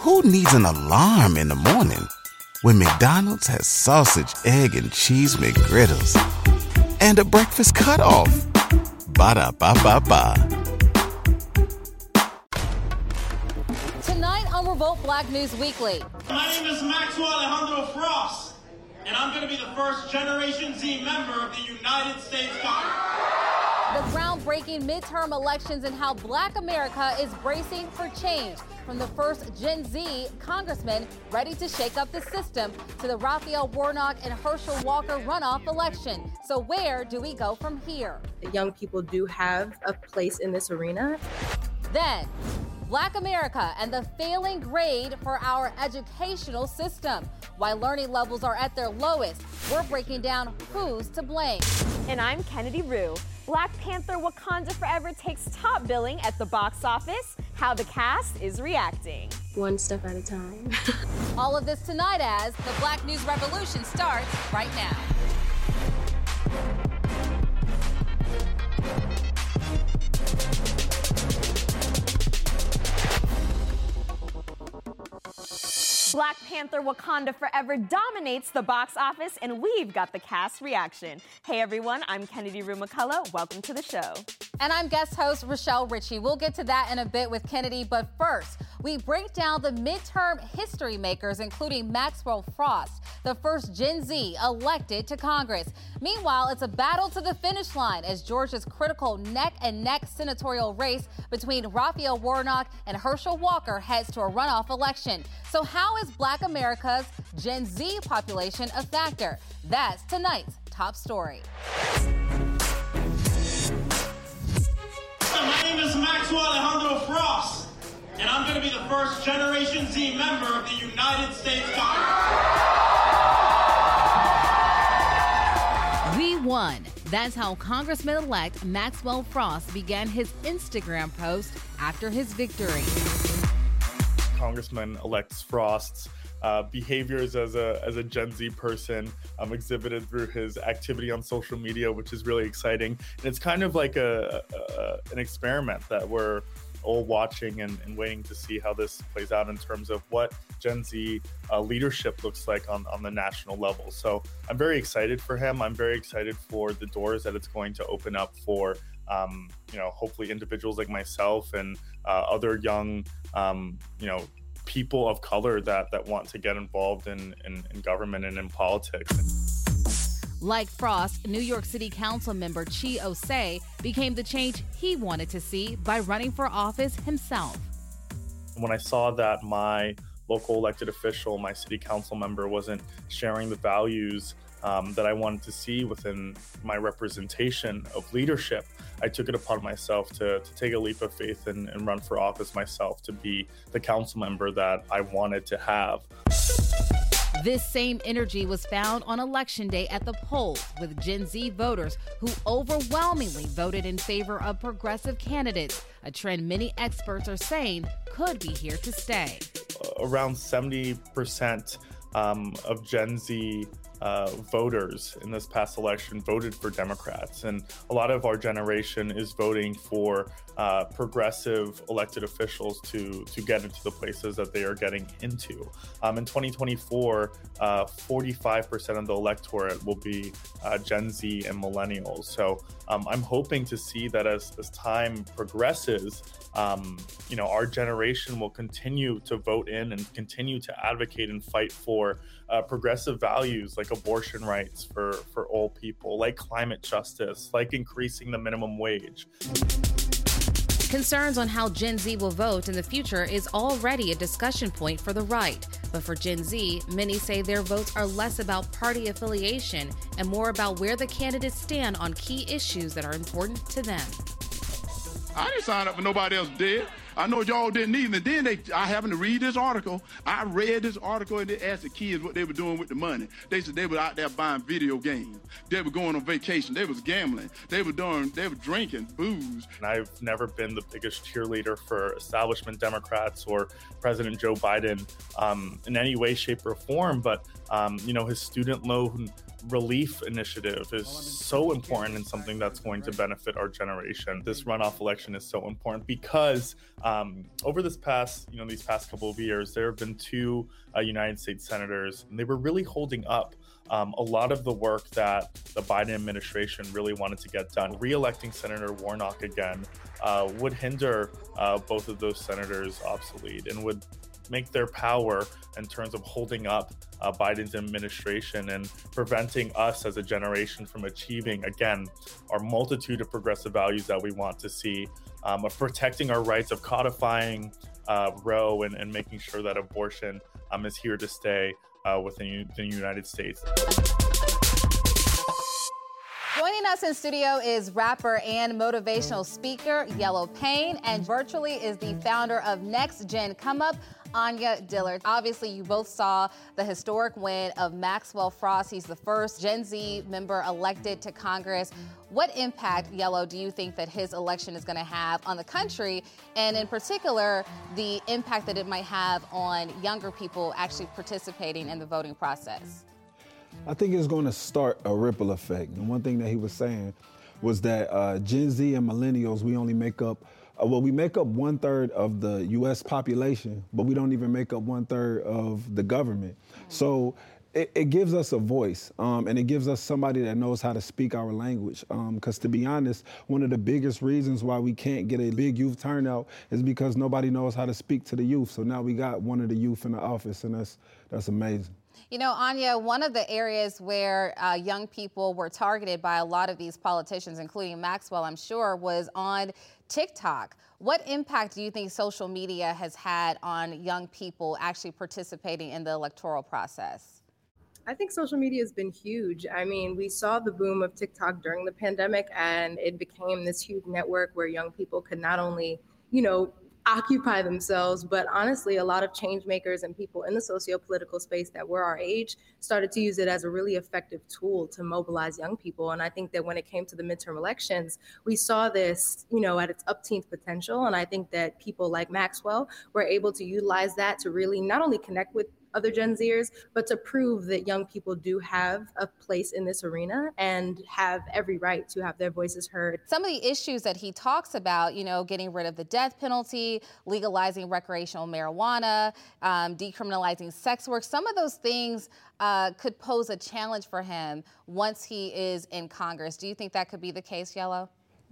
Who needs an alarm in the morning when McDonald's has sausage, egg, and cheese McGriddles and a breakfast cutoff? Ba da ba ba ba. Tonight on Revolt Black News Weekly. My name is Maxwell Alejandro Frost, and I'm going to be the first Generation Z member of the United States Congress. The groundbreaking midterm elections and how black America is bracing for change. From the first Gen Z congressman ready to shake up the system to the Raphael Warnock and Herschel Walker runoff election. So, where do we go from here? Young people do have a place in this arena. Then, Black America and the failing grade for our educational system. Why learning levels are at their lowest. We're breaking down who's to blame. And I'm Kennedy Rue. Black Panther Wakanda Forever takes top billing at the box office. How the cast is reacting. One step at a time. All of this tonight as the Black News Revolution starts right now. Black Panther Wakanda Forever dominates the box office, and we've got the cast reaction. Hey everyone, I'm Kennedy Rue McCullough. Welcome to the show. And I'm guest host Rochelle Ritchie. We'll get to that in a bit with Kennedy, but first, we break down the midterm history makers, including Maxwell Frost, the first Gen Z elected to Congress. Meanwhile, it's a battle to the finish line as Georgia's critical neck and neck senatorial race between Raphael Warnock and Herschel Walker heads to a runoff election. So, how is Black America's Gen Z population a factor? That's tonight's top story. My name is Maxwell Alejandro Frost, and I'm going to be the first Generation Z member of the United States Congress. We won. That's how Congressman elect Maxwell Frost began his Instagram post after his victory. Congressman elect Frost's uh, behaviors as a as a Gen Z person um, exhibited through his activity on social media, which is really exciting. And it's kind of like a, a an experiment that we're all watching and, and, waiting to see how this plays out in terms of what Gen Z uh, leadership looks like on, on the national level. So I'm very excited for him. I'm very excited for the doors that it's going to open up for, um, you know, hopefully individuals like myself and uh, other young, um, you know, people of color that that want to get involved in, in, in government and in politics. Like Frost, New York City Council member Chi Ossé became the change he wanted to see by running for office himself. When I saw that my local elected official, my city council member, wasn't sharing the values um, that I wanted to see within my representation of leadership, I took it upon myself to, to take a leap of faith and, and run for office myself to be the council member that I wanted to have. This same energy was found on election day at the polls with Gen Z voters who overwhelmingly voted in favor of progressive candidates, a trend many experts are saying could be here to stay. Around 70% um, of Gen Z uh, voters in this past election voted for Democrats, and a lot of our generation is voting for uh, progressive elected officials to to get into the places that they are getting into. Um, in 2024, uh, 45% of the electorate will be uh, Gen Z and millennials. So um, I'm hoping to see that as as time progresses, um, you know, our generation will continue to vote in and continue to advocate and fight for uh, progressive values like abortion rights for, for all people, like climate justice, like increasing the minimum wage. Concerns on how Gen Z will vote in the future is already a discussion point for the right. But for Gen Z, many say their votes are less about party affiliation and more about where the candidates stand on key issues that are important to them. I didn't sign up for nobody else did. I know y'all didn't either. And then they, I happened to read this article. I read this article and they asked the kids what they were doing with the money. They said they were out there buying video games. They were going on vacation. They was gambling. They were doing, they were drinking booze. And I've never been the biggest cheerleader for establishment Democrats or President Joe Biden um, in any way, shape, or form. But um, you know, his student loan relief initiative is so important and something that's going to benefit our generation. This runoff election is so important because um, over this past, you know, these past couple of years, there have been two uh, United States senators, and they were really holding up um, a lot of the work that the Biden administration really wanted to get done. Re-electing Senator Warnock again uh, would hinder uh, both of those senators obsolete and would make their power in terms of holding up uh, Biden's administration and preventing us as a generation from achieving, again, our multitude of progressive values that we want to see, um, of protecting our rights, of codifying uh, Roe and, and, making sure that abortion um, is here to stay uh, within the United States. Joining us in studio is rapper and motivational speaker YelloPain, and virtually is the founder of Next Gen Come Up, Anya Dillard. Obviously, you both saw the historic win of Maxwell Frost. He's the first Gen Z member elected to Congress. What impact, Yellow, do you think that his election is going to have on the country, and in particular, the impact that it might have on younger people actually participating in the voting process? I think it's going to start a ripple effect. And one thing that he was saying was that uh, Gen Z and millennials, we only make up well, we make up one third of the U.S. population, but we don't even make up one third of the government. So it, it, gives us a voice um, and it gives us somebody that knows how to speak our language. Because um, to be honest, one of the biggest reasons why we can't get a big youth turnout is because nobody knows how to speak to the youth. So now we got one of the youth in the office, and that's that's amazing. You know, Anya, one of the areas where uh, young people were targeted by a lot of these politicians, including Maxwell, I'm sure, was on TikTok. What impact do you think social media has had on young people actually participating in the electoral process? I think social media has been huge. I mean, we saw the boom of TikTok during the pandemic, and it became this huge network where young people could not only, you know, occupy themselves. But honestly, a lot of change makers and people in the socio-political space that were our age started to use it as a really effective tool to mobilize young people. And I think that when it came to the midterm elections, we saw this, you know, at its upteenth potential. And I think that people like Maxwell were able to utilize that to really not only connect with other Gen Zers, but to prove that young people do have a place in this arena and have every right to have their voices heard. Some of the issues that he talks about, you know, getting rid of the death penalty, legalizing recreational marijuana, um, decriminalizing sex work, some of those things uh, could pose a challenge for him once he is in Congress. Do you think that could be the case, Yellow?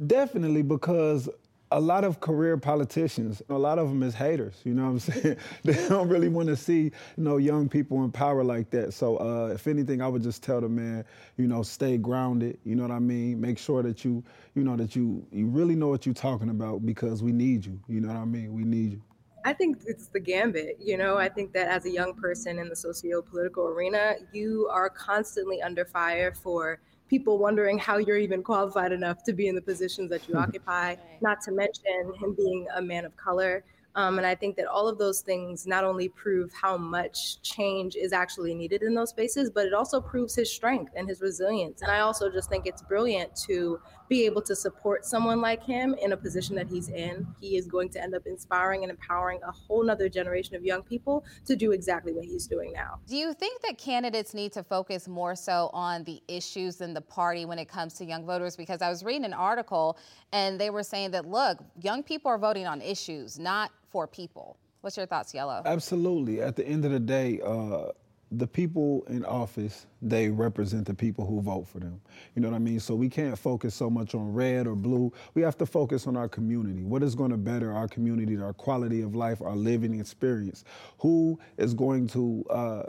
Definitely, because a lot of career politicians, a lot of them is haters, you know what I'm saying? they don't really want to see, you know, young people in power like that. So uh, if anything, I would just tell the man, you know, stay grounded, you know what I mean? Make sure that you, you know, that you you really know what you're talking about because we need you, you know what I mean? We need you. I think it's the gambit. You know, I think that as a young person in the socio political arena, you are constantly under fire for people wondering how you're even qualified enough to be in the positions that you occupy, not to mention him being a man of color. Um, and I think that all of those things not only prove how much change is actually needed in those spaces, but it also proves his strength and his resilience. And I also just think it's brilliant to be able to support someone like him in a position that he's in. He is going to end up inspiring and empowering a whole nother generation of young people to do exactly what he's doing now. Do you think that candidates need to focus more so on the issues in the party when it comes to young voters? Because I was reading an article and they were saying that, look, young people are voting on issues, not for people. What's your thoughts, Yellow? Absolutely. At the end of the day, uh, the people in office, they represent the people who vote for them. You know what I mean? So we can't focus so much on red or blue. We have to focus on our community. What is going to better our community, our quality of life, our living experience? Who is going to uh,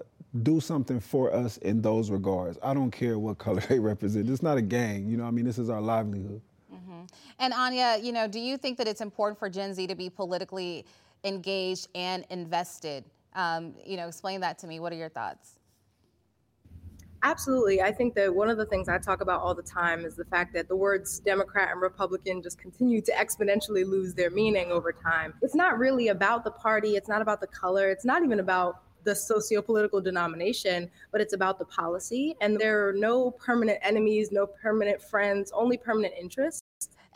do something for us in those regards? I don't care what color they represent. It's not a gang. You know what I mean? This is our livelihood. Mm-hmm. And Anya, you know, do you think that it's important for Gen Z to be politically engaged and invested? Um, you know, explain that to me. What are your thoughts? Absolutely. I think that one of the things I talk about all the time is the fact that the words Democrat and Republican just continue to exponentially lose their meaning over time. It's not really about the party, it's not about the color, it's not even about the socio-political denomination, but it's about the policy. And there are no permanent enemies, no permanent friends, only permanent interests.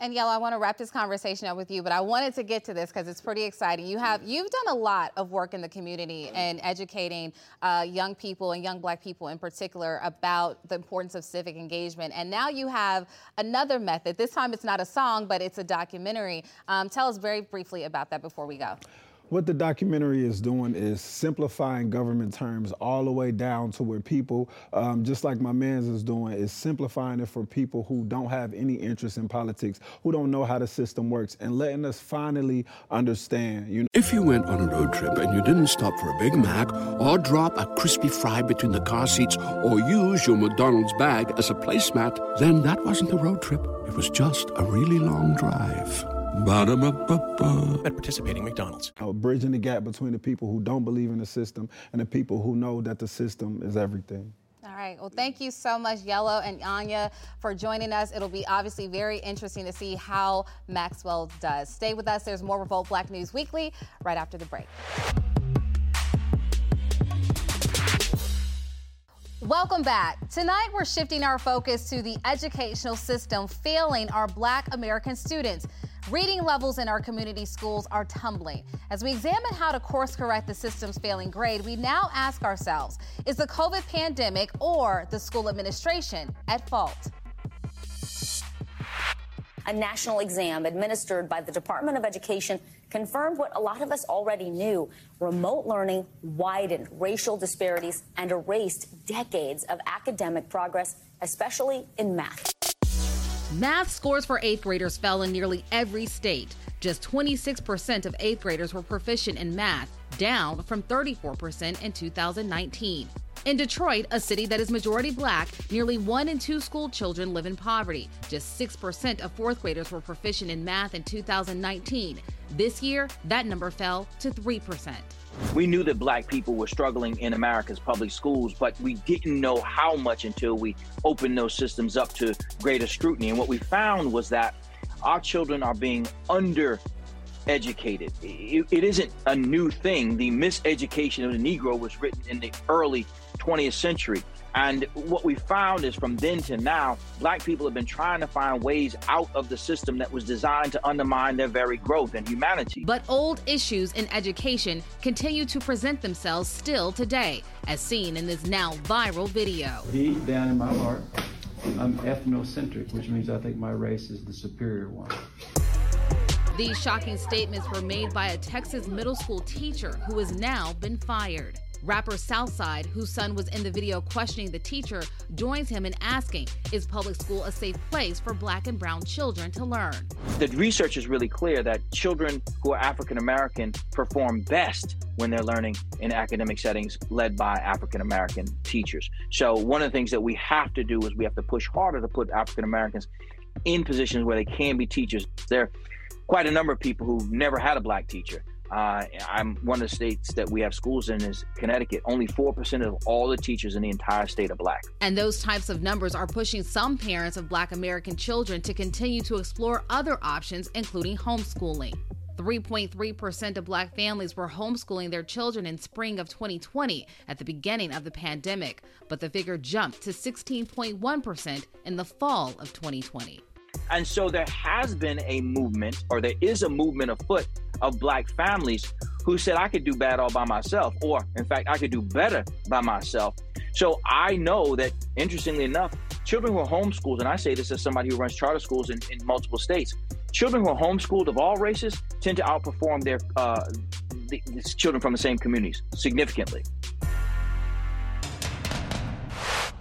And Yellow, I want to wrap this conversation up with you, but I wanted to get to this because it's pretty exciting. You have you've done a lot of work in the community and educating uh, young people and young Black people in particular about the importance of civic engagement. And now you have another method. This time it's not a song, but it's a documentary. Um, tell us very briefly about that before we go. What the documentary is doing is simplifying government terms all the way down to where people, um, just like my man's is doing, is simplifying it for people who don't have any interest in politics, who don't know how the system works, and letting us finally understand. You know, if you went on a road trip and you didn't stop for a Big Mac or drop a crispy fry between the car seats or use your McDonald's bag as a placemat, then that wasn't a road trip. It was just a really long drive. Ba-da-ba-ba-ba. At participating McDonald's. Uh, bridging the gap between the people who don't believe in the system and the people who know that the system is everything. All right. Well, thank you so much, Yellow and Anya, for joining us. It'll be obviously very interesting to see how Maxwell does. Stay with us. There's more Revolt Black News Weekly right after the break. Welcome back. Tonight, we're shifting our focus to the educational system failing our Black American students. Reading levels in our community schools are tumbling. As we examine how to course correct the system's failing grade, we now ask ourselves is the COVID pandemic or the school administration at fault? A national exam administered by the Department of Education confirmed what a lot of us already knew. Remote learning widened racial disparities and erased decades of academic progress, especially in math. Math scores for eighth graders fell in nearly every state. Just 26% of eighth graders were proficient in math, down from 34% in 2019. In Detroit, a city that is majority black, nearly one in two school children live in poverty. Just 6% of fourth graders were proficient in math in 2019. This year, that number fell to 3%. We knew that black people were struggling in America's public schools, but we didn't know how much until we opened those systems up to greater scrutiny. And what we found was that our children are being under educated. It, it isn't a new thing. The miseducation of the Negro was written in the early 20th century. And what we found is from then to now, black people have been trying to find ways out of the system that was designed to undermine their very growth and humanity. But old issues in education continue to present themselves still today, as seen in this now viral video. Deep down in my heart, I'm ethnocentric, which means I think my race is the superior one. These shocking statements were made by a Texas middle school teacher who has now been fired. Rapper Southside, whose son was in the video questioning the teacher, joins him in asking Is public school a safe place for black and brown children to learn? The research is really clear that children who are African American perform best when they're learning in academic settings led by African American teachers. So, one of the things that we have to do is we have to push harder to put African Americans in positions where they can be teachers. There are quite a number of people who've never had a black teacher. Uh, I'm one of the states that we have schools in is Connecticut. Only 4% of all the teachers in the entire state are black. And those types of numbers are pushing some parents of black American children to continue to explore other options, including homeschooling. 3.3% of black families were homeschooling their children in spring of 2020 at the beginning of the pandemic, but the figure jumped to 16.1% in the fall of 2020. And so there has been a movement, or there is a movement afoot of black families who said, I could do bad all by myself, or in fact, I could do better by myself. So I know that, interestingly enough, children who are homeschooled, and I say this as somebody who runs charter schools in, in multiple states, children who are homeschooled of all races tend to outperform their uh, the, the children from the same communities significantly.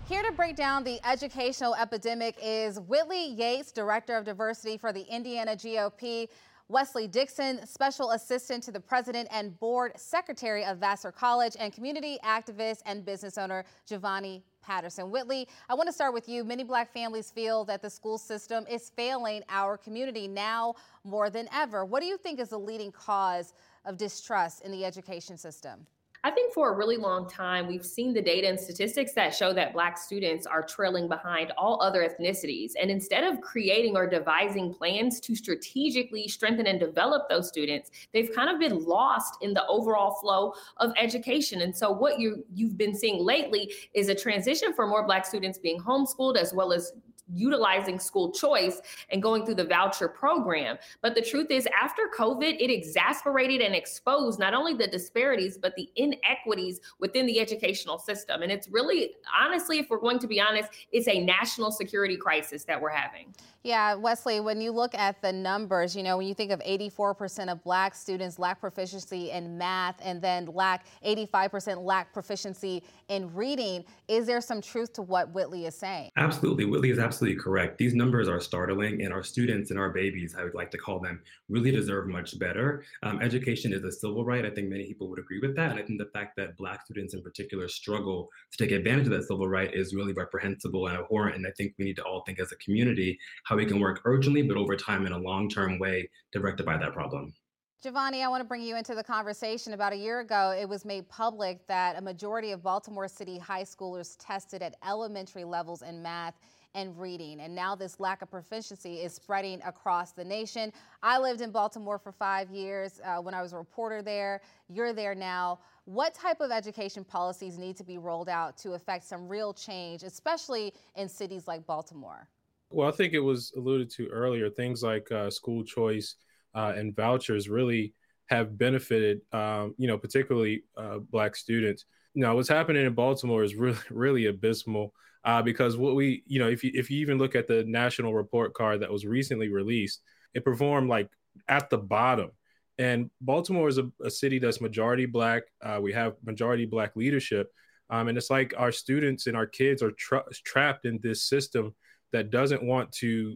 Here to break down the educational epidemic is Whitley Yates, Director of Diversity for the Indiana GOP. Wesley Dixon, Special Assistant to the President and Board Secretary of Vassar College, and community activist and business owner Giovanni Patterson. Whitley, I want to start with you. Many black families feel that the school system is failing our community now more than ever. What do you think is the leading cause of distrust in the education system? I think for a really long time, we've seen the data and statistics that show that Black students are trailing behind all other ethnicities. And instead of creating or devising plans to strategically strengthen and develop those students, they've kind of been lost in the overall flow of education. And so, what you, you've been seeing lately is a transition for more Black students being homeschooled as well as utilizing school choice and going through the voucher program. But the truth is, after COVID, it exasperated and exposed not only the disparities, but the inequities within the educational system. And it's really, honestly, if we're going to be honest, it's a national security crisis that we're having. Yeah, Wesley, when you look at the numbers, you know, when you think of 84% of black students lack proficiency in math and then lack 85% lack proficiency in reading, is there some truth to what Whitley is saying? Absolutely. Whitley is absolutely correct. These numbers are startling, and our students and our babies, I would like to call them, really deserve much better. Um, education is a civil right. I think many people would agree with that. And I think the fact that black students in particular struggle to take advantage of that civil right is really reprehensible and abhorrent. And I think we need to all think as a community how we can work urgently, but over time in a long term way to rectify that problem. Giovanni, I want to bring you into the conversation. About a year ago, it was made public that a majority of Baltimore City high schoolers tested at elementary levels in math and reading. And now this lack of proficiency is spreading across the nation. I lived in Baltimore for five years uh, when I was a reporter there. You're there now. What type of education policies need to be rolled out to affect some real change, especially in cities like Baltimore? Well, I think it was alluded to earlier. Things like uh, school choice uh, and vouchers really have benefited, um, you know, particularly uh, Black students. Now, what's happening in Baltimore is really, really abysmal uh, because what we, you know, if you if you even look at the national report card that was recently released, it performed like at the bottom. And Baltimore is a, a city that's majority Black. Uh, we have majority Black leadership. Um, and it's like our students and our kids are tra- trapped in this system that doesn't want to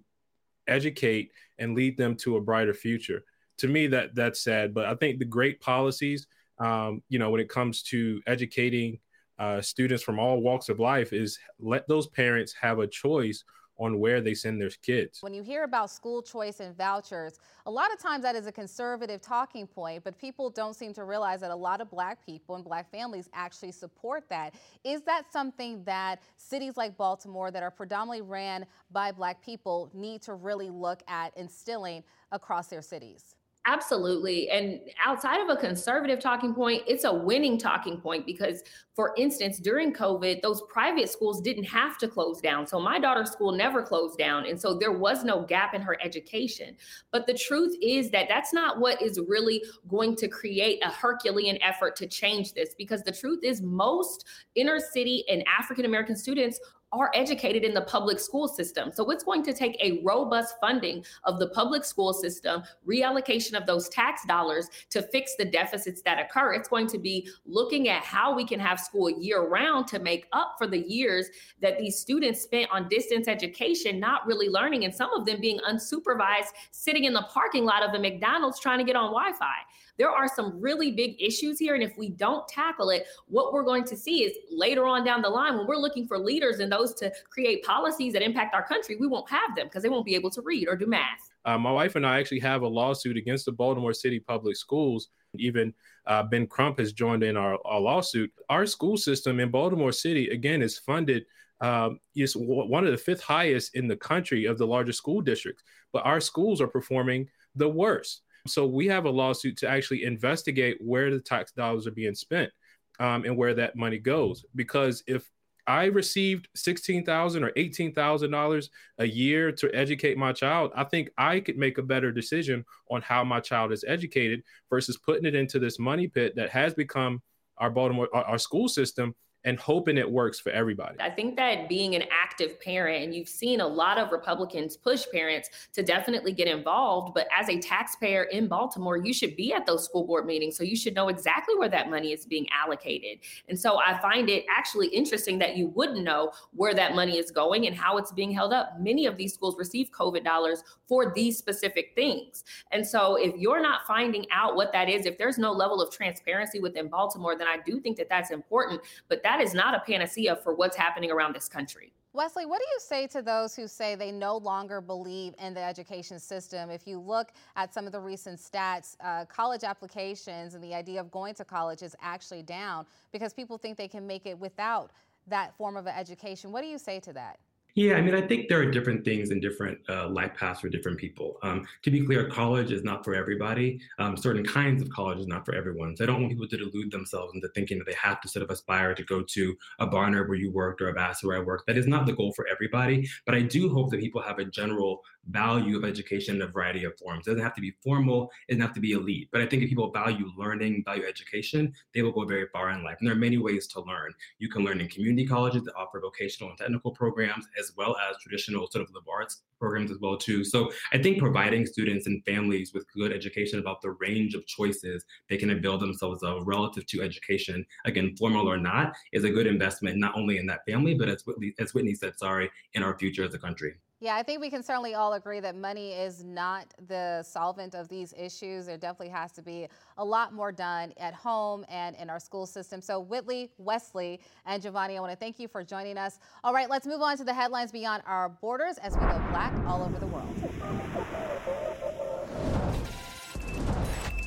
educate and lead them to a brighter future. To me, that that's sad. But I think the great policies, um, you know, when it comes to educating uh, students from all walks of life, is let those parents have a choice on where they send their kids. When you hear about school choice and vouchers, a lot of times that is a conservative talking point, but people don't seem to realize that a lot of black people and black families actually support that. Is that something that cities like Baltimore that are predominantly ran by black people need to really look at instilling across their cities? Absolutely. And outside of a conservative talking point, it's a winning talking point because, for instance, during COVID, those private schools didn't have to close down. So my daughter's school never closed down. And so there was no gap in her education. But the truth is that that's not what is really going to create a Herculean effort to change this because the truth is, most inner city and African American students are educated in the public school system. So it's going to take a robust funding of the public school system, reallocation of those tax dollars to fix the deficits that occur. It's going to be looking at how we can have school year round to make up for the years that these students spent on distance education, not really learning, and some of them being unsupervised, sitting in the parking lot of the McDonald's trying to get on Wi Fi. There are some really big issues here. And if we don't tackle it, what we're going to see is later on down the line, when we're looking for leaders and those to create policies that impact our country, we won't have them because they won't be able to read or do math. Uh, my wife and I actually have a lawsuit against the Baltimore City Public Schools. Even uh, Ben Crump has joined in our, our, lawsuit. Our school system in Baltimore City, again, is funded. Um, is one of the fifth highest in the country of the largest school districts, but our schools are performing the worst. So we have a lawsuit to actually investigate where the tax dollars are being spent um, and where that money goes. Because if I received sixteen thousand or eighteen thousand dollars a year to educate my child, I think I could make a better decision on how my child is educated versus putting it into this money pit that has become our Baltimore our, our school system and hoping it works for everybody. I think that being an active parent, and you've seen a lot of Republicans push parents to definitely get involved, but as a taxpayer in Baltimore, you should be at those school board meetings. So you should know exactly where that money is being allocated. And so I find it actually interesting that you wouldn't know where that money is going and how it's being held up. Many of these schools receive COVID dollars for these specific things. And so if you're not finding out what that is, if there's no level of transparency within Baltimore, then I do think that that's important. But that that is not a panacea for what's happening around this country. Wesley, what do you say to those who say they no longer believe in the education system? If you look at some of the recent stats, uh, college applications and the idea of going to college is actually down because people think they can make it without that form of education. What do you say to that? Yeah, I mean, I think there are different things and different uh, life paths for different people. Um, to be clear, college is not for everybody. Um, certain kinds of college is not for everyone. So I don't want people to delude themselves into thinking that they have to sort of aspire to go to a Barnard where you worked or a Vassar where I worked. That is not the goal for everybody. But I do hope that people have a general value of education in a variety of forms. It doesn't have to be formal, it doesn't have to be elite. But I think if people value learning, value education, they will go very far in life. And there are many ways to learn. You can learn in community colleges that offer vocational and technical programs, as well as traditional sort of liberal arts programs as well too. So I think providing students and families with good education about the range of choices they can avail themselves of relative to education, again, formal or not, is a good investment not only in that family, but as Whitney, as Whitney said, sorry, in our future as a country. Yeah, I think we can certainly all agree that money is not the solvent of these issues. There definitely has to be a lot more done at home and in our school system. So, Whitley, Wesley, and Giovanni, I want to thank you for joining us. All right, let's move on to the headlines beyond our borders as we go black all over the world.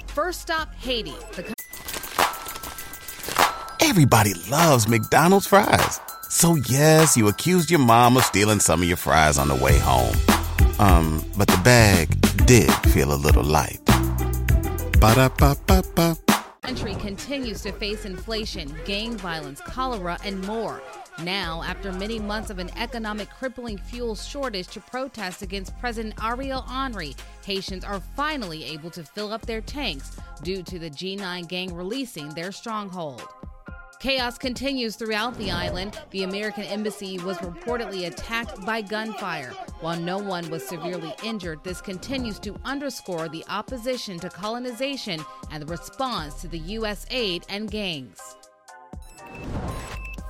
First stop, Haiti. The Everybody loves McDonald's fries. So yes, you accused your mom of stealing some of your fries on the way home. Um, but the bag did feel a little light. Ba-da-ba-ba-ba. country continues to face inflation, gang violence, cholera, and more. Now, after many months of an economic crippling fuel shortage to protest against President Ariel Henry, Haitians are finally able to fill up their tanks due to the G9 gang releasing their stronghold. Chaos continues throughout the island. The American embassy was reportedly attacked by gunfire. While no one was severely injured, this continues to underscore the opposition to colonization and the response to the U.S. aid and gangs.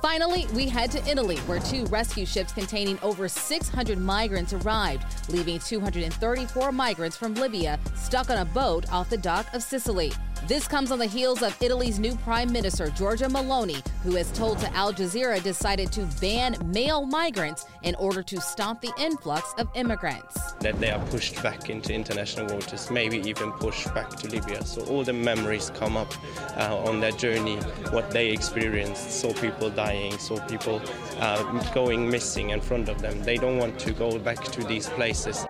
Finally, we head to Italy, where two rescue ships containing over 600 migrants arrived, leaving 234 migrants from Libya stuck on a boat off the dock of Sicily. This comes on the heels of Italy's new Prime Minister, Giorgia Meloni, who has told to Al Jazeera decided to ban male migrants in order to stop the influx of immigrants. That they are pushed back into international waters, maybe even pushed back to Libya. So all the memories come up uh, on their journey, what they experienced, saw people dying, saw people uh, going missing in front of them. They don't want to go back to these places.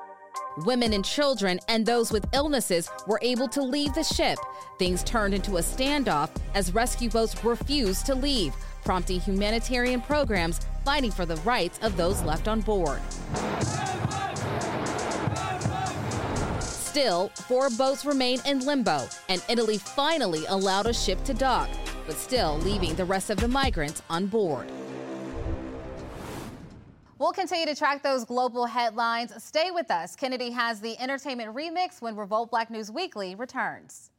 Women and children and those with illnesses were able to leave the ship. Things turned into a standoff as rescue boats refused to leave, prompting humanitarian programs fighting for the rights of those left on board. Still, four boats remain in limbo, and Italy finally allowed a ship to dock, but still leaving the rest of the migrants on board. We'll continue to track those global headlines. Stay with us. Kennedy has the entertainment remix when Revolt Black News Weekly returns.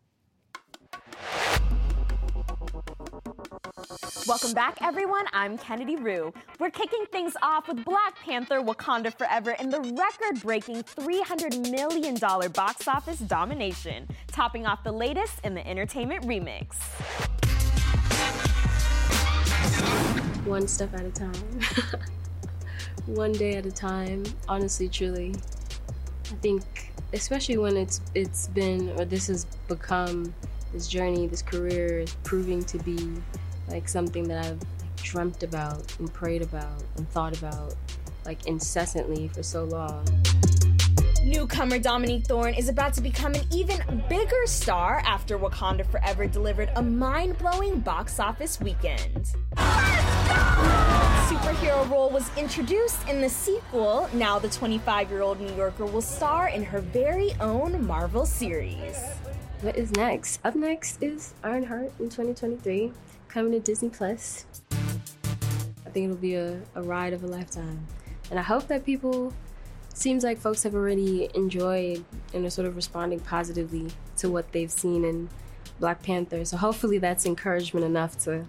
Welcome back, everyone. I'm Kennedy Rue. We're kicking things off with Black Panther Wakanda Forever in the record breaking $300 million box office domination, topping off the latest in the entertainment remix. One step at a time. one day at a time honestly truly. I think especially when it's it's been or this has become this journey this career is proving to be like something that i've like, dreamt about and prayed about and thought about like incessantly for so long. Newcomer Dominique Thorne is about to become an even bigger star after Wakanda Forever delivered a mind blowing box office weekend. Superhero role was introduced in the sequel. Now, the 25 year old New Yorker will star in her very own Marvel series. What is next? Up next is Ironheart in 2023, coming to Disney Plus. I think it'll be a, a ride of a lifetime. And I hope that people seems like folks have already enjoyed and are sort of responding positively to what they've seen in Black Panther. So hopefully that's encouragement enough to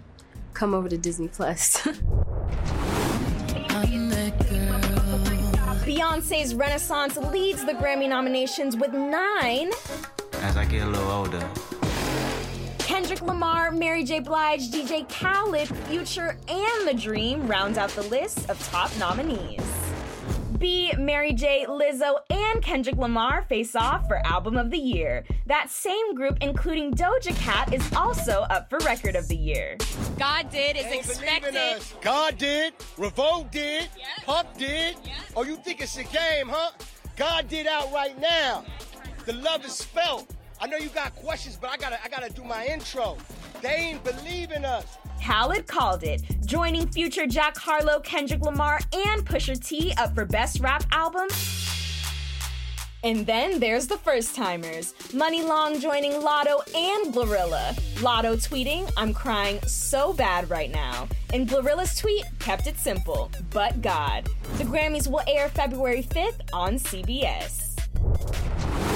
come over to Disney Plus. Beyonce's Renaissance leads the Grammy nominations with nine. As I get a little older. Kendrick Lamar, Mary J. Blige, DJ Khaled, Future, and The Dream rounds out the list of top nominees. B, Mary J, Lizzo, and Kendrick Lamar face off for Album of the Year. That same group, including Doja Cat, is also up for Record of the Year. God did is expected. God did. Revolt did. Pump did. Oh, you think it's a game, huh? God did out right now. The love is felt. I know you got questions, but I gotta I gotta do my intro. They ain't believing us. Khaled called it, joining future Jack Harlow, Kendrick Lamar, and Pusha T up for Best Rap Album. And then there's the first timers. Muni Long joining Latto and Glorilla. Latto tweeting, I'm crying so bad right now. And Glorilla's tweet kept it simple, but God. The Grammys will air February 5th on CBS.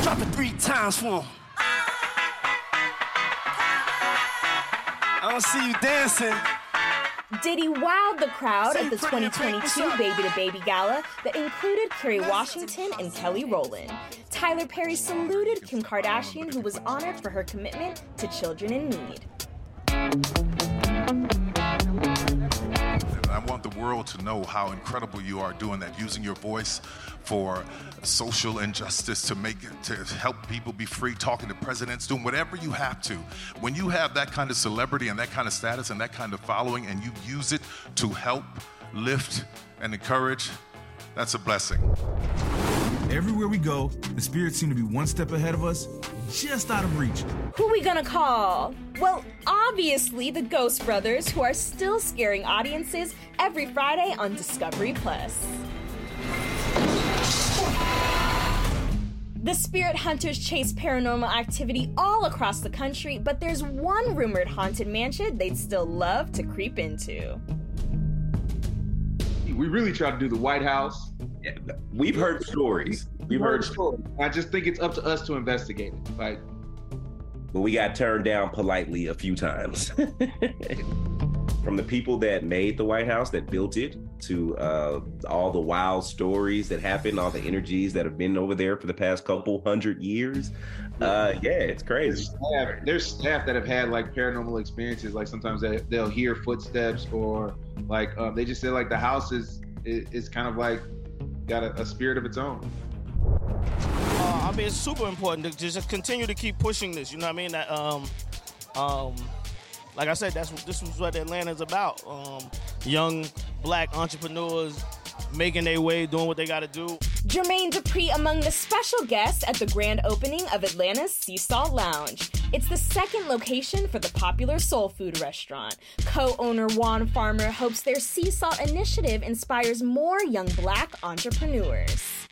Drop it three times for him. I don't see you dancing. Diddy wowed the crowd at the 2022 Baby2Baby Gala that included Kerry Washington and Kelly Rowland. Tyler Perry saluted Kim Kardashian, who was honored for her commitment to children in need. I want the world to know how incredible you are doing that, using your voice for social injustice to make it, to help people be free, talking to presidents, doing whatever you have to. When you have that kind of celebrity and that kind of status and that kind of following, and you use it to help, lift, and encourage, that's a blessing. Everywhere we go, the spirits seem to be one step ahead of us, just out of reach. Who we gonna call? Well, obviously the Ghost Brothers, who are still scaring audiences every Friday on Discovery Plus. The spirit hunters chase paranormal activity all across the country, but there's one rumored haunted mansion they'd still love to creep into. We really try to do the White House. We've heard stories. We've heard stories. I just think it's up to us to investigate it. Like, but we got turned down politely a few times. From the people that made the White House, that built it, to uh, all the wild stories that happened, all the energies that have been over there for the past couple hundred years. Uh, yeah, it's crazy. There's staff, there's staff that have had like paranormal experiences. Like sometimes they, they'll hear footsteps, or like um, they just say like the house is is, is kind of like got a, a spirit of its own. Uh, I mean, it's super important to just continue to keep pushing this. You know what I mean? That um, um, like I said, that's this is what Atlanta's about. Um, young black entrepreneurs making their way, doing what they got to do. Jermaine Dupri among the special guests at the grand opening of Atlanta's Sea Salt Lounge. It's the second location for the popular soul food restaurant. Co-owner Juan Farmer hopes their Sea Salt initiative inspires more young black entrepreneurs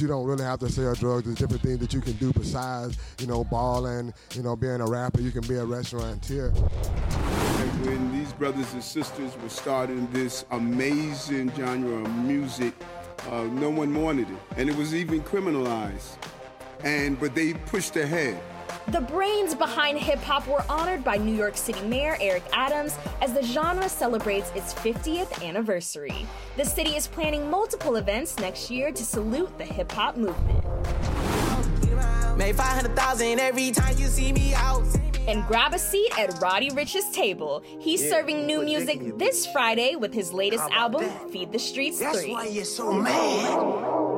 you don't really have to sell drugs. There's different things that you can do besides, you know, balling, you know, being a rapper. You can be a restaurateur. And when these brothers and sisters were starting this amazing genre of music, uh, no one wanted it, and it was even criminalized. And but they pushed ahead. The brains behind hip hop were honored by New York City Mayor Eric Adams as the genre celebrates its 50th anniversary. The city is planning multiple events next year to salute the hip hop movement. Make 500,000 every time you see me out. And grab a seat at Roddy Ricch's table. He's yeah, serving new music this Friday with his latest album, that? Feed the Streets That's 3. That's why you're so mad.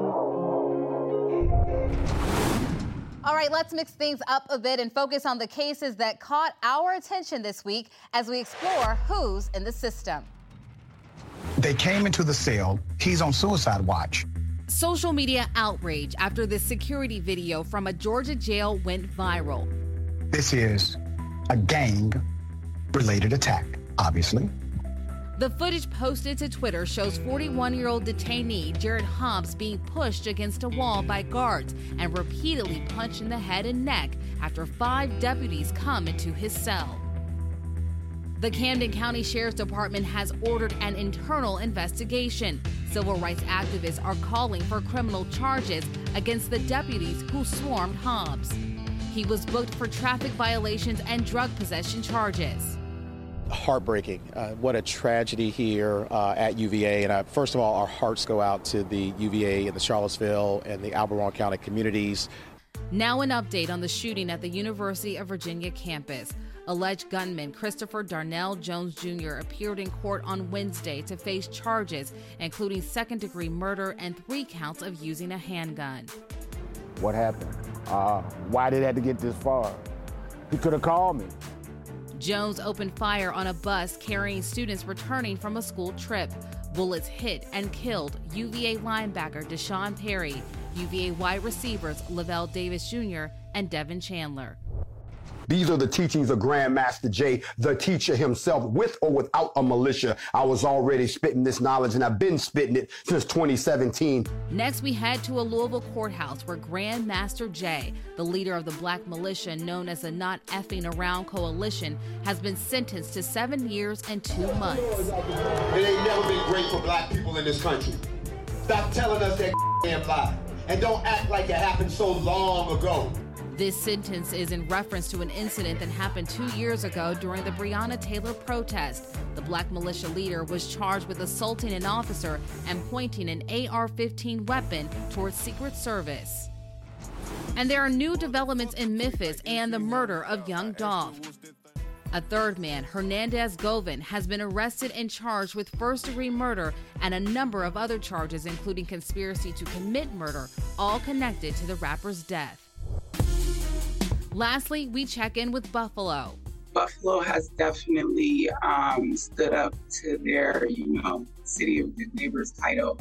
All right, let's mix things up a bit and focus on the cases that caught our attention this week as we explore who's in the system. They came into the cell. He's on suicide watch. Social media outrage after the security video from a Georgia jail went viral. This is a gang related attack, obviously. The footage posted to Twitter shows 41 year old detainee Jarrett Hobbs being pushed against a wall by guards and repeatedly punched in the head and neck after five deputies come into his cell. The Camden County Sheriff's Department has ordered an internal investigation. Civil rights activists are calling for criminal charges against the deputies who swarmed Hobbs. He was booked for traffic violations and drug possession charges heartbreaking. Uh, what a tragedy here uh, at UVA. And uh, first of all, our hearts go out to the UVA and the Charlottesville and the Albemarle County communities. Now, an update on the shooting at the University of Virginia campus. Alleged gunman Christopher Darnell Jones Jr. appeared in court on Wednesday to face charges, including second degree murder and three counts of using a handgun. What happened? Uh, why did it have to get this far? He could have called me. Jones opened fire on a bus carrying students returning from a school trip. Bullets hit and killed UVA linebacker D'Sean Perry, UVA wide receivers Lavelle Davis Jr. and Devin Chandler. These are the teachings of Grandmaster Jay, the teacher himself, with or without a militia. I was already spitting this knowledge and I've been spitting it since 2017. Next, we head to a Louisville courthouse where Grandmaster Jay, the leader of the black militia known as the Not Effing Around Coalition, has been sentenced to seven years and two months. It ain't never been great for black people in this country. Stop telling us that damn lie. And don't act like it happened so long ago. This sentence is in reference to an incident that happened two years ago during the Breonna Taylor protest. The black militia leader was charged with assaulting an officer and pointing an AR 15 weapon towards Secret Service. And there are new developments in Memphis and the murder of young Dolph. A third man, Hernandez Govan, has been arrested and charged with first degree murder and a number of other charges, including conspiracy to commit murder, all connected to the rapper's death. Lastly, we check in with Buffalo. Buffalo has definitely um, stood up to their, you know, City of Good Neighbors title.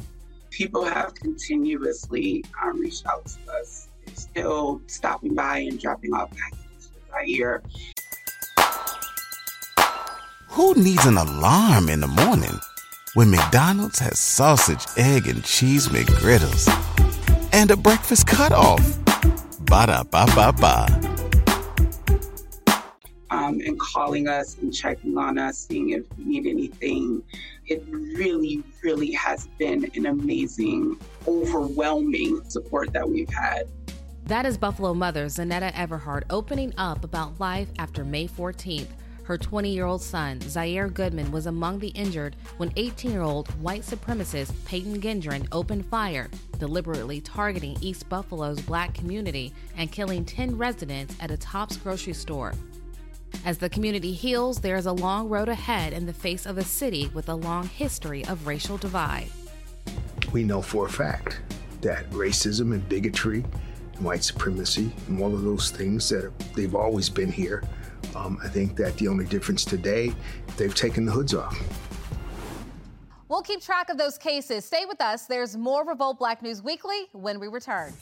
People have continuously um, reached out to us. They're still stopping by and dropping off packages right here. Who needs an alarm in the morning when McDonald's has sausage, egg, and cheese McGriddles and a breakfast cutoff? Ba da ba ba ba um, and calling us and checking on us, seeing if we need anything. It really, really has been an amazing, overwhelming support that we've had. That is Buffalo mother Zeneta Everhart opening up about life after May 14th. Her 20 year old son, Zaire Goodman, was among the injured when 18 year old white supremacist Peyton Gendron opened fire, deliberately targeting East Buffalo's black community and killing 10 residents at a Tops grocery store. As the community heals, there is a long road ahead in the face of a city with a long history of racial divide. We know for a fact that racism and bigotry and white supremacy and all of those things that they've always been here. Um, I think that the only difference today, they've taken the hoods off. We'll keep track of those cases. Stay with us. There's more Revolt Black News Weekly when we return.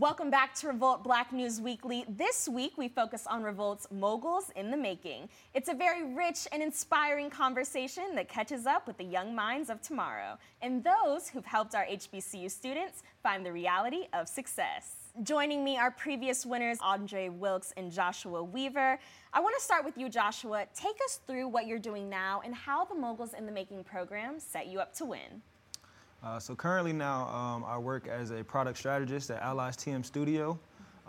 Welcome back to Revolt Black News Weekly. This week, we focus on Revolt's moguls in the making. It's a very rich and inspiring conversation that catches up with the young minds of tomorrow and those who've helped our HBCU students find the reality of success. Joining me are previous winners Andre Wilkes and Joshua Weaver. I want to start with you, Joshua. Take us through what you're doing now and how the Moguls in the Making program set you up to win. Uh, so currently now um, I work as a product strategist at Allies TM Studio.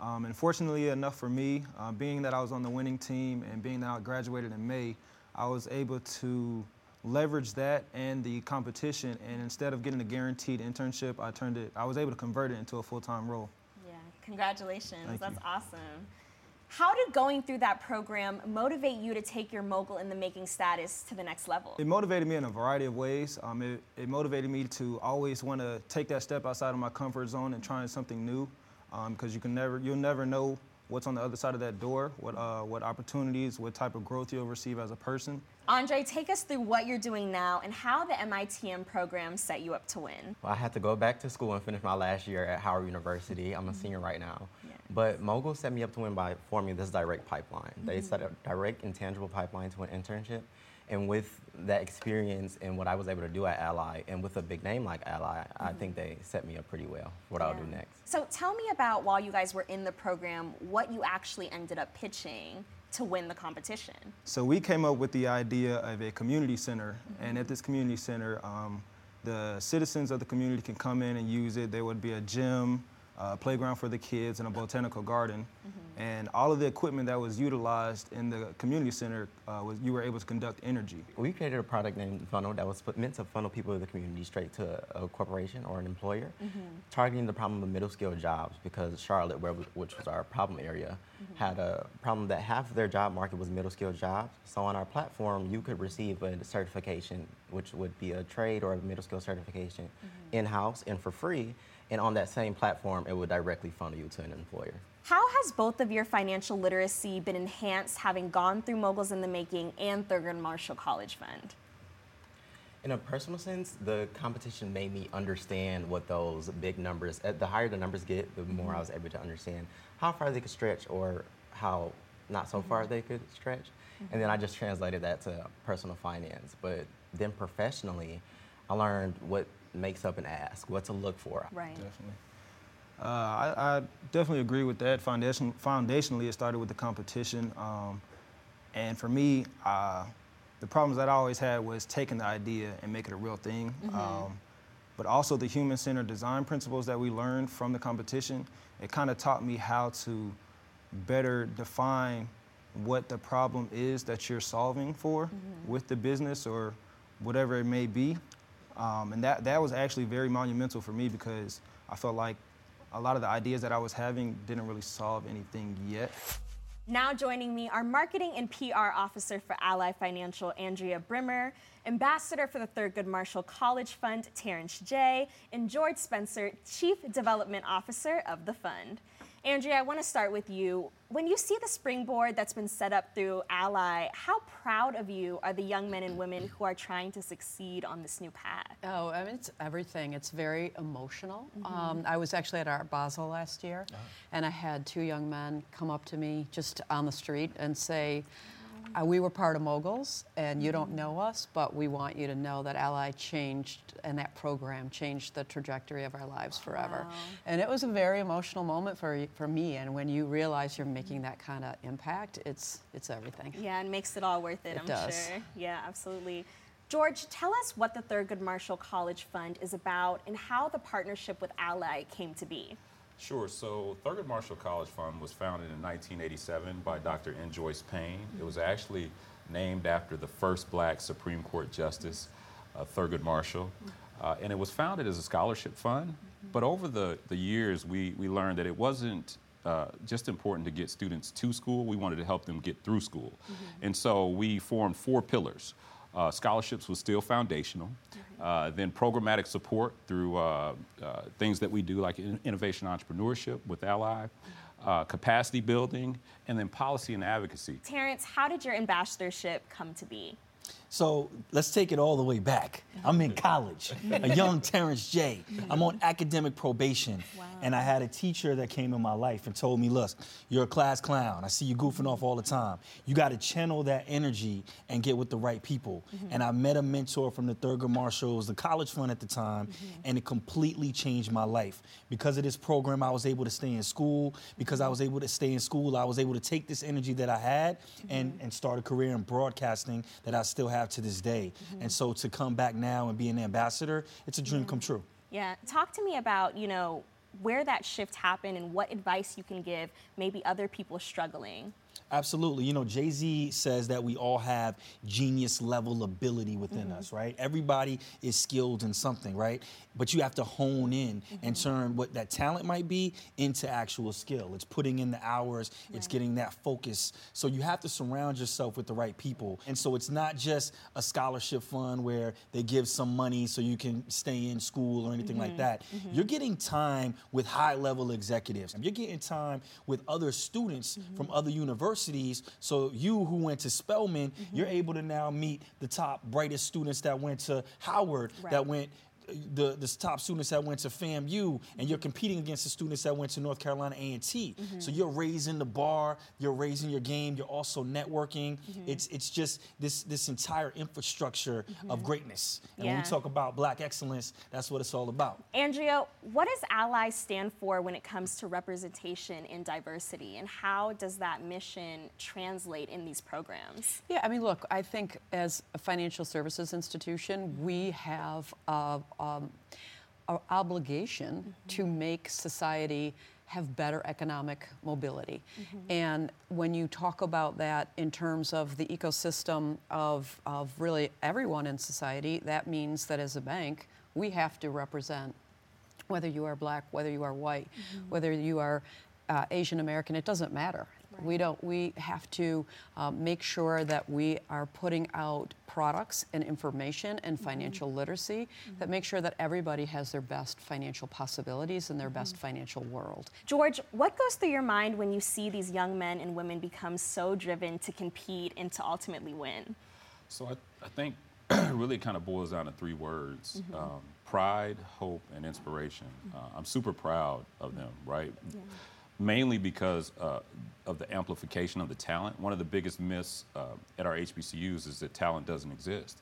Um, and fortunately enough for me, uh, being that I was on the winning team and being that I graduated in May, I was able to leverage that and the competition. And instead of getting a guaranteed internship, I turned it. I was able to convert it into a full-time role. Yeah, congratulations. Thank That's you. awesome. How did going through that program motivate you to take your mogul in the making status to the next level? It motivated me in a variety of ways. Um, it, it, motivated me to always want to take that step outside of my comfort zone and trying something new, because um, you can never, you'll never know what's on the other side of that door, what, uh, what opportunities, what type of growth you'll receive as a person. Andre, take us through what you're doing now and how the MITM program set you up to win. Well, I had to go back to school and finish my last year at Howard University. I'm a senior right now. Yeah. But Mogul set me up to win by forming this direct pipeline. Mm-hmm. They set a direct intangible pipeline to an internship. And with that experience and what I was able to do at Ally, and with a big name like Ally, mm-hmm. I think they set me up pretty well for what yeah. I'll do next. So tell me about while you guys were in the program, what you actually ended up pitching to win the competition. So we came up with the idea of a community center, mm-hmm. and at this community center, um, the citizens of the community can come in and use it. There would be a gym, a playground for the kids, and a botanical garden. Mm-hmm. And all of the equipment that was utilized in the community center uh, was you were able to conduct energy. We created a product named Funnel that was put- meant to funnel people in the community straight to a, a corporation or an employer, mm-hmm. targeting the problem of middle skill jobs because Charlotte, where, which was our problem area, mm-hmm. had a problem that half of their job market was middle skill jobs. So on our platform, you could receive a certification, which would be a trade or a middle skill certification in-house and for free. And on that same platform, it would directly funnel you to an employer. How has both of your financial literacy been enhanced having gone through Moguls in the Making and Thurgood Marshall College Fund? In a personal sense, the competition made me understand what those big numbers, uh, the higher the numbers get, the more I mm-hmm. was able to understand how far they could stretch or how not so far mm-hmm. they could stretch. And then I mm-hmm. just translated that to personal finance. But then professionally, I learned what makes up an ask, what to look for. Right. Definitely. Uh, I, I definitely agree with that. Foundation, foundationally, it started with the competition. Um, and for me, uh, the problems that I always had was taking the idea and making it a real thing. Mhm. Um, but also the human-centered design principles that we learned from the competition, it kind of taught me how to better define what the problem is that you're solving for with the business or whatever it may be. Um, and that, that was actually very monumental for me because I felt like a lot of the ideas that I was having didn't really solve anything yet. Now joining me are Marketing and PR Officer for Ally Financial, Andrea Brimmer, Ambassador for the Thurgood Marshall College Fund, Terrence J., and George Spencer, Chief Development Officer of the fund. Andrea, I want to start with you. When you see the springboard that's been set up through Ally, how proud of you are the young men and women who are trying to succeed on this new path? Oh, I mean, it's everything. It's very emotional. Mhm. Um, I was actually at Art Basel last year, and I had two young men come up to me just on the street and say, uh, we were part of Moguls, and you don't know us, but we want you to know that Ally changed, and that program changed the trajectory of our lives forever. Wow. And it was a very emotional moment for, for me, and when you realize you're making that kind of impact, it's, it's everything. Yeah, and makes it all worth it, It I'm does. sure. Yeah, absolutely. George, tell us what the Thurgood Marshall College Fund is about and how the partnership with Ally came to be. Sure. So Thurgood Marshall College Fund was founded in 1987 by Dr. N. Joyce Payne. It was actually named after the first black Supreme Court Justice, uh, Thurgood Marshall. Uh, and it was founded as a scholarship fund. But over the, the years, we, we learned that it wasn't uh, just important to get students to school, we wanted to help them get through school. And so we formed four pillars. Uh, scholarships was still foundational. Uh, then programmatic support through uh, uh, things that we do like in- innovation entrepreneurship with Ally, uh, capacity building, and then policy and advocacy. Terrence, how did your ambassadorship come to be? So let's take it all the way back. I'm in college, a young Terrence J. I'm on academic probation. And I had a teacher that came in my life and told me, look, you're a class clown. I see you goofing off all the time. You got to channel that energy and get with the right people. Mm-hmm. And I met a mentor from the Thurgood Marshall, it was the college fund at the time, mm-hmm. and it completely changed my life. Because of this program, I was able to stay in school. Because I mm-hmm. was able to stay in school, I was able to take this energy that I had and, and start a career in broadcasting that I still have to this day. Mm-hmm. And so to come back now and be an ambassador, it's a dream come true. Yeah, talk to me about, you know, where that shift happened and what advice you can give maybe other people struggling. Absolutely. You know, Jay Z says that we all have genius level ability within Mhm. us, right? Everybody is skilled in something, right? But you have to hone in and turn what that talent might be into actual skill. It's putting in the hours, it's getting that focus. So you have to surround yourself with the right people. And so it's not just a scholarship fund where they give some money so you can stay in school or anything like Mhm. that. Mhm. You're getting time with high level executives. You're getting time with other students from other universities. So you who went to Spelman, you're mm-hmm. able to now meet the top brightest students that went to Howard, Right. that went the, the top students that went to FAMU, and you're competing against the students that went to North Carolina A&T. So Mhm. you're raising the bar, you're raising your game, you're also networking. It's it's just this this entire infrastructure of Mhm. greatness. And when we talk about black excellence, that's what it's all about. Andrea, what does Ally stand for when it comes to representation and diversity, and how does that mission translate in these programs? Yeah, I mean, look, I think as a financial services institution, we have a, um, an obligation to make society have better economic mobility. And when you talk about that in terms of the ecosystem of, of really everyone in society, that means that as a bank, we have to represent whether you are black, whether you are white, whether you are uh, Asian American, it doesn't matter. We don't. We have to uh, make sure that we are putting out products and information and financial literacy that make sure that everybody has their best financial possibilities and their best financial world. George, what goes through your mind when you see these young men and women become so driven to compete and to ultimately win? So I, I think it really kind of boils down to three words Mhm. um, pride, hope, and inspiration. Uh, I'm super proud of them, right? Mainly because uh, of the amplification of the talent. One of the biggest myths uh, at our HBCUs is that talent doesn't exist.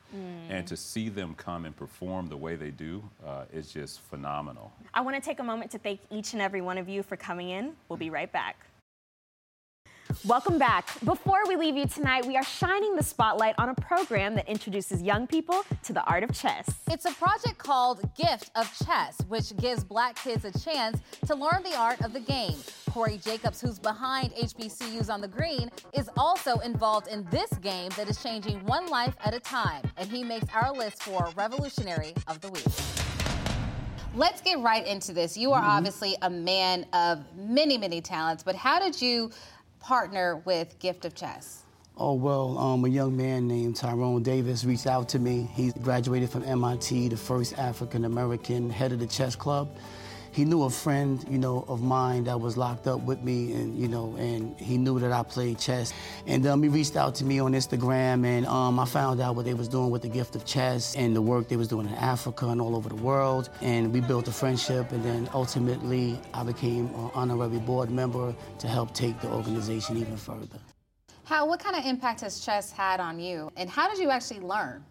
And to see them come and perform the way they do uh, is just phenomenal. I want to take a moment to thank each and every one of you for coming in. We'll be right back. Welcome back. Before we leave you tonight, we are shining the spotlight on a program that introduces young people to the art of chess. It's a project called Gift of Chess, which gives black kids a chance to learn the art of the game. Corey Jacobs, who's behind HBCUs on the Green, is also involved in this game that is changing one life at a time. And he makes our list for Revolutionary of the Week. Let's get right into this. You are mm-hmm. obviously a man of many, many talents, but how did you partner with Gift of Chess? Oh, well, um, a young man named Tyrone Davis reached out to me. He graduated from MIT, the first African American head of the chess club. He knew a friend, you know, of mine that was locked up with me, and you know, and he knew that I played chess. And um, he reached out to me on Instagram, and um, I found out what they was doing with the gift of chess and the work they was doing in Africa and all over the world. And we built a friendship, and then ultimately I became an honorary board member to help take the organization even further. How, what kind of impact has chess had on you? And how did you actually learn?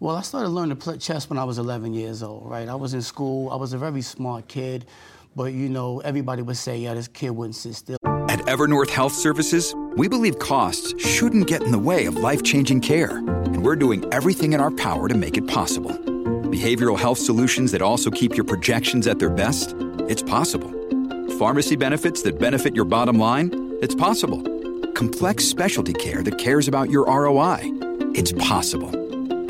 Well, I started learning to play chess when I was 11 years old, right? I was in school. I was a very smart kid, but you know, everybody would say, yeah, this kid wouldn't sit still. At Evernorth Health Services, we believe costs shouldn't get in the way of life changing care, and we're doing everything in our power to make it possible. Behavioral health solutions that also keep your projections at their best? It's possible. Pharmacy benefits that benefit your bottom line? It's possible. Complex specialty care that cares about your ROI? It's possible.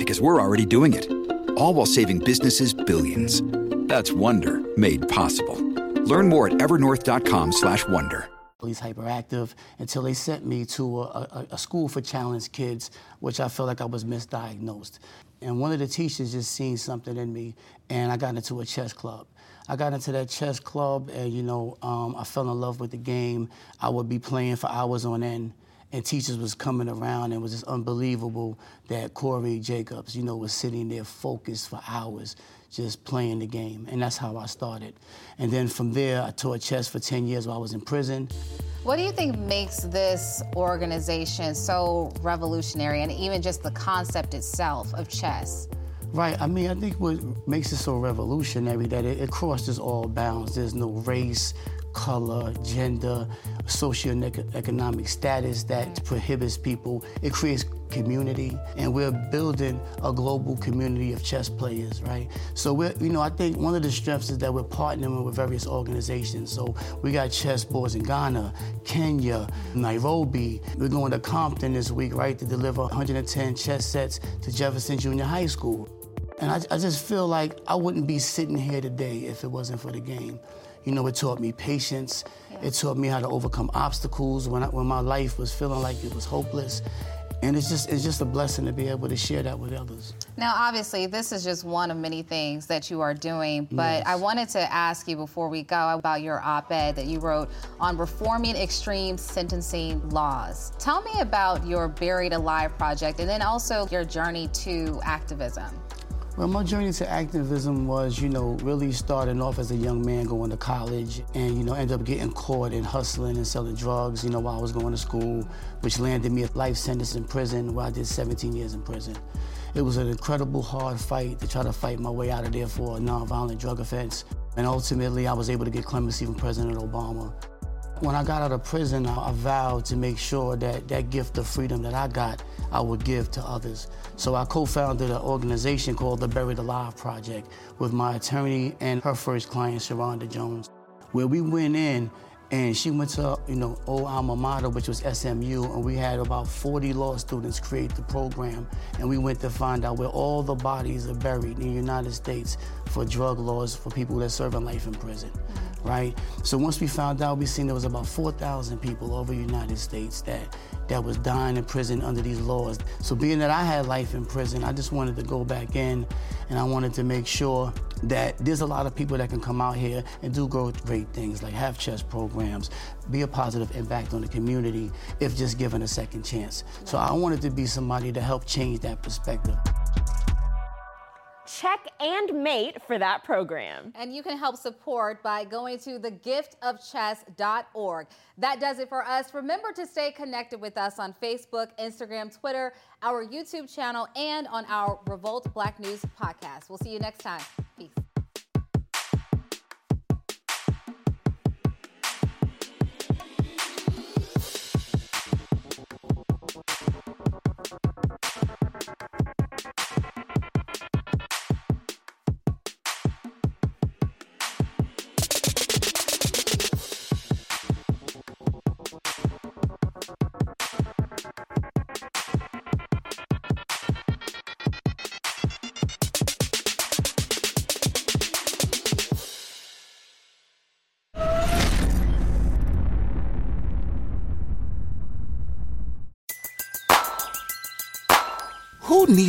Because we're already doing it. All while saving businesses billions. That's Wonder made possible. Learn more at evernorth.com/wonder. He's hyperactive until they sent me to a, a, a school for challenged kids, which I felt like I was misdiagnosed. And one of the teachers just seen something in me, and I got into a chess club. I got into that chess club, and you know, um, I fell in love with the game. I would be playing for hours on end, and teachers was coming around, and it was just unbelievable that Corey Jacobs, you know, was sitting there focused for hours, just playing the game, and that's how I started. And then from there, I taught chess for 10 years while I was in prison. What do you think makes this organization so revolutionary and even just the concept itself of chess? Right. I mean, I think what makes it so revolutionary that it, it crosses all bounds. There's no race, color, gender, socioeconomic status that prohibits people. It creates community, and we're building a global community of chess players, right? So we're, you know, I think one of the strengths is that we're partnering with various organizations. So we got chess boards in Ghana, Kenya, Nairobi. We're going to Compton this week, right, to deliver 110 chess sets to Jefferson Junior High School. And I, I just feel like I wouldn't be sitting here today if it wasn't for the game. You know, it taught me patience. It taught me how to overcome obstacles when, I, when my life was feeling like it was hopeless. And it's just, it's just a blessing to be able to share that with others. Now, obviously, this is just one of many things that you are doing, but Yes. I wanted to ask you before we go about your op ed that you wrote on reforming extreme sentencing laws. Tell me about your Buried Alive project and then also your journey to activism. Well, my journey to activism was, you know, really starting off as a young man going to college and, you know, ended up getting caught and hustling and selling drugs, you know, while I was going to school, which landed me a life sentence in prison where I did 17 years in prison. It was an incredible hard fight to try to fight my way out of there for a nonviolent drug offense. And ultimately, I was able to get clemency from President Obama. When I got out of prison, I, I vowed to make sure that that gift of freedom that I got, I would give to others. So I co-founded an organization called the Buried Alive Project with my attorney and her first client, Sharanda Jones, where we went in and she went to, you know, old alma mater, which was SMU, and we had about 40 law students create the program. And we went to find out where all the bodies are buried in the United States for drug laws for people that serve a life in prison, right? So once we found out, we seen there was about 4,000 people over the United States that that was dying in prison under these laws. So being that I had life in prison, I just wanted to go back in and I wanted to make sure that there's a lot of people that can come out here and do great things like have chess programs, be a positive impact on the community if just given a second chance. So I wanted to be somebody to help change that perspective. Check and mate for that program. And you can help support by going to thegiftofchess.org. That does it for us. Remember to stay connected with us on Facebook, Instagram, Twitter, our YouTube channel, and on our Revolt Black News podcast. We'll see you next time.